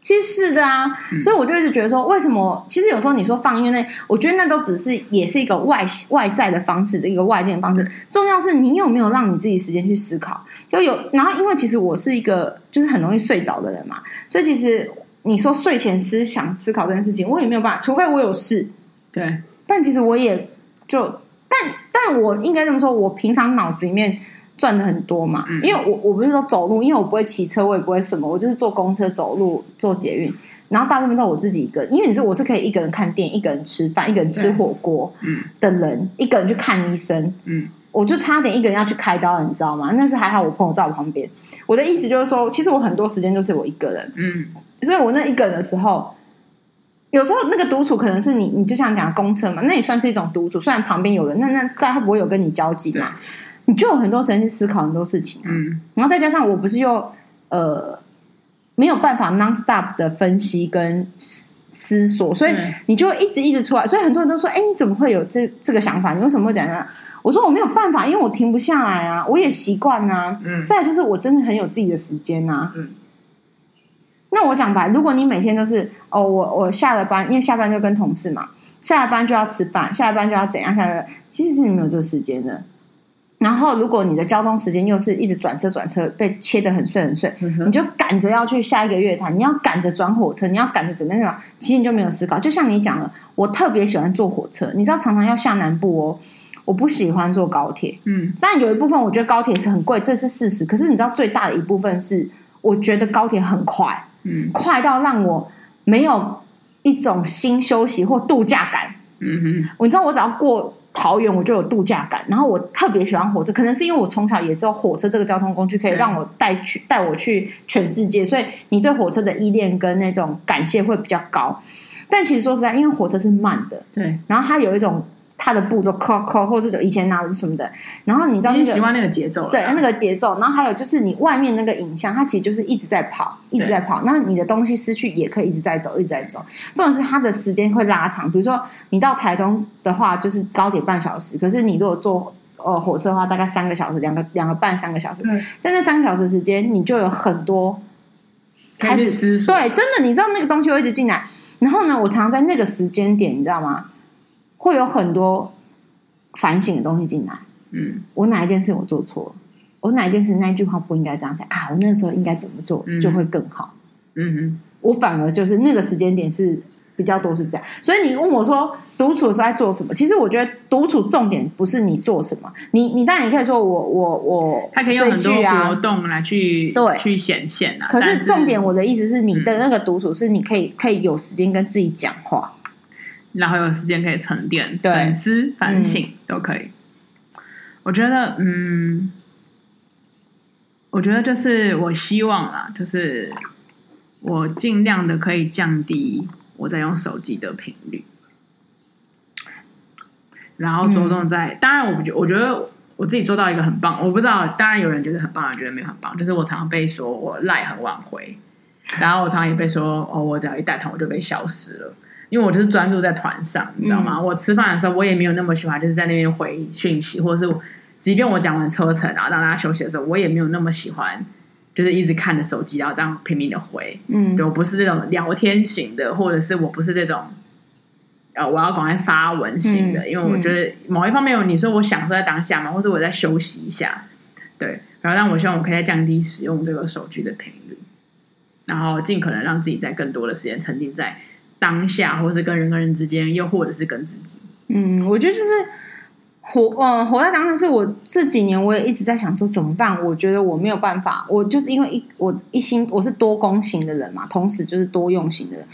其实是的啊，嗯、所以我就一直觉得说，为什么？其实有时候你说放音乐那，我觉得那都只是也是一个外外在的方式的一个外界的方式。重要是你有没有让你自己时间去思考，就有。然后因为其实我是一个就是很容易睡着的人嘛，所以其实你说睡前思想思考这件事情，我也没有办法，除非我有事。对，但其实我也就，但但我应该这么说，我平常脑子里面。赚的很多嘛，因为我我不是说走路，因为我不会骑车，我也不会什么，我就是坐公车、走路、坐捷运，然后大部分都我自己一个人，因为你说我是可以一个人看电影、一个人吃饭、一个人吃火锅，嗯，的人，一个人去看医生，嗯，我就差点一个人要去开刀了，你知道吗？那是还好，我朋友在我旁边。我的意思就是说，其实我很多时间都是我一个人，嗯，所以我那一个人的时候，有时候那个独处可能是你，你就像讲公车嘛，那也算是一种独处，虽然旁边有人，那那但他不会有跟你交集嘛。你就有很多时间去思考很多事情，嗯，然后再加上我不是又呃没有办法 non stop 的分析跟思索，所以你就一直一直出来，所以很多人都说，哎，你怎么会有这这个想法？你为什么会讲呢？我说我没有办法，因为我停不下来啊，我也习惯啊，嗯，再来就是我真的很有自己的时间啊，嗯，那我讲白，如果你每天都是哦，我我下了班，因为下班就跟同事嘛，下了班就要吃饭，下了班就要怎样，下了其实是你没有这个时间的。然后，如果你的交通时间又是一直转车转车，被切得很碎很碎，嗯、你就赶着要去下一个月台，你要赶着转火车，你要赶着怎么样？其实你就没有思考。就像你讲了，我特别喜欢坐火车，你知道，常常要下南部哦，我不喜欢坐高铁。嗯，但有一部分我觉得高铁是很贵，这是事实。可是你知道，最大的一部分是我觉得高铁很快，嗯，快到让我没有一种新休息或度假感。嗯哼，我你知道，我只要过。桃园我就有度假感，然后我特别喜欢火车，可能是因为我从小也知道火车这个交通工具可以让我带去带我去全世界，所以你对火车的依恋跟那种感谢会比较高。但其实说实在，因为火车是慢的，对，然后它有一种。它的步骤，扣扣，或者是以前拿的什么的，然后你知道、那个，你喜欢那个节奏，对，那个节奏，然后还有就是你外面那个影像，它其实就是一直在跑，一直在跑，那你的东西失去也可以一直在走，一直在走。重点是它的时间会拉长，比如说你到台中的话，就是高铁半小时，可是你如果坐呃火车的话，大概三个小时，两个两个半三个小时，对。在那三个小时时间，你就有很多开始对，真的，你知道那个东西会一直进来，然后呢，我常常在那个时间点，你知道吗？会有很多反省的东西进来。嗯，我哪一件事我做错了？我哪一件事那一句话不应该这样讲啊？我那时候应该怎么做就会更好？嗯嗯，我反而就是那个时间点是比较多是这样。所以你问我说独处是在做什么？其实我觉得独处重点不是你做什么，你你当然也可以说我我我，他可以用很多活动来去对去显现啊。可是重点，我的意思是你的那个独处是你可以可以有时间跟自己讲话。然后有时间可以沉淀、反思、反省，嗯、都可以。我觉得，嗯，我觉得就是我希望啦，就是我尽量的可以降低我在用手机的频率，然后着重在。嗯、当然，我不觉，我觉得我自己做到一个很棒。我不知道，当然有人觉得很棒，有人觉得没有很棒。就是我常常被说我赖很晚回。然后我常常也被说哦，我只要一带头我就被消失了，因为我就是专注在团上，你知道吗？嗯、我吃饭的时候我也没有那么喜欢，就是在那边回讯息，或者是即便我讲完车程，然后让大家休息的时候，我也没有那么喜欢，就是一直看着手机，然后这样拼命的回。嗯，我不是这种聊天型的，或者是我不是这种。呃，我要赶快发文型的，嗯、因为我觉得某一方面，你说我享受在当下嘛，或者我在休息一下，对，然后让我希望我可以再降低使用这个手机的频率，然后尽可能让自己在更多的时间沉浸在当下，或是跟人跟人之间，又或者是跟自己。嗯，我觉得就是活，呃，活在当下是我这几年我也一直在想说怎么办？我觉得我没有办法，我就是因为一我一心我是多工型的人嘛，同时就是多用型的人。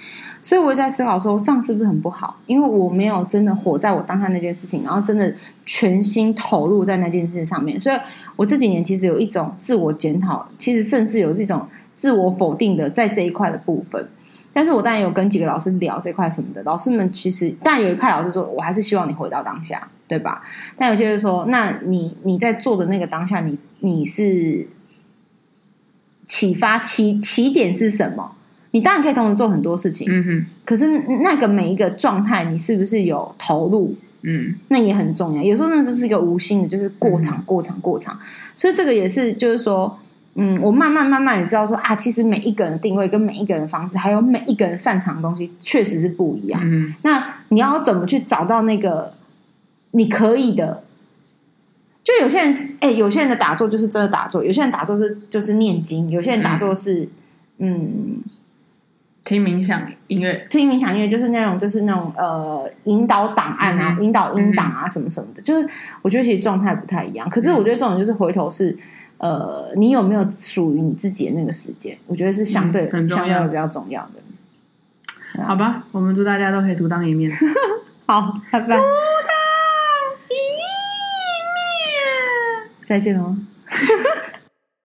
所以我在思考说，这样是不是很不好？因为我没有真的活在我当下那件事情，然后真的全心投入在那件事上面。所以我这几年其实有一种自我检讨，其实甚至有一种自我否定的在这一块的部分。但是我当然有跟几个老师聊这块什么的，老师们其实，但有一派老师说，我还是希望你回到当下，对吧？但有些人说，那你你在做的那个当下，你你是启发起起点是什么？你当然可以同时做很多事情，嗯哼。可是那个每一个状态，你是不是有投入？嗯，那也很重要。有时候那就是一个无心的，就是过场、过场、过场。所以这个也是，就是说，嗯，我慢慢慢慢也知道说啊，其实每一个人的定位跟每一个人的方式，还有每一个人擅长的东西，确实是不一样。嗯，那你要怎么去找到那个你可以的？就有些人，哎、欸，有些人的打坐就是真的打坐，有些人打坐是就是念经，有些人打坐是，嗯。听冥想音乐，听冥想音乐就是那种，就是那种呃，引导档案啊，嗯、引导音档啊，什么什么的。嗯、就是我觉得其实状态不太一样。可是我觉得这种就是回头是，呃，你有没有属于你自己的那个时间？我觉得是相对、嗯、相对比较重要的。好吧，我们祝大家都可以独当一面。好，拜拜。独当一面，再见喽。[laughs]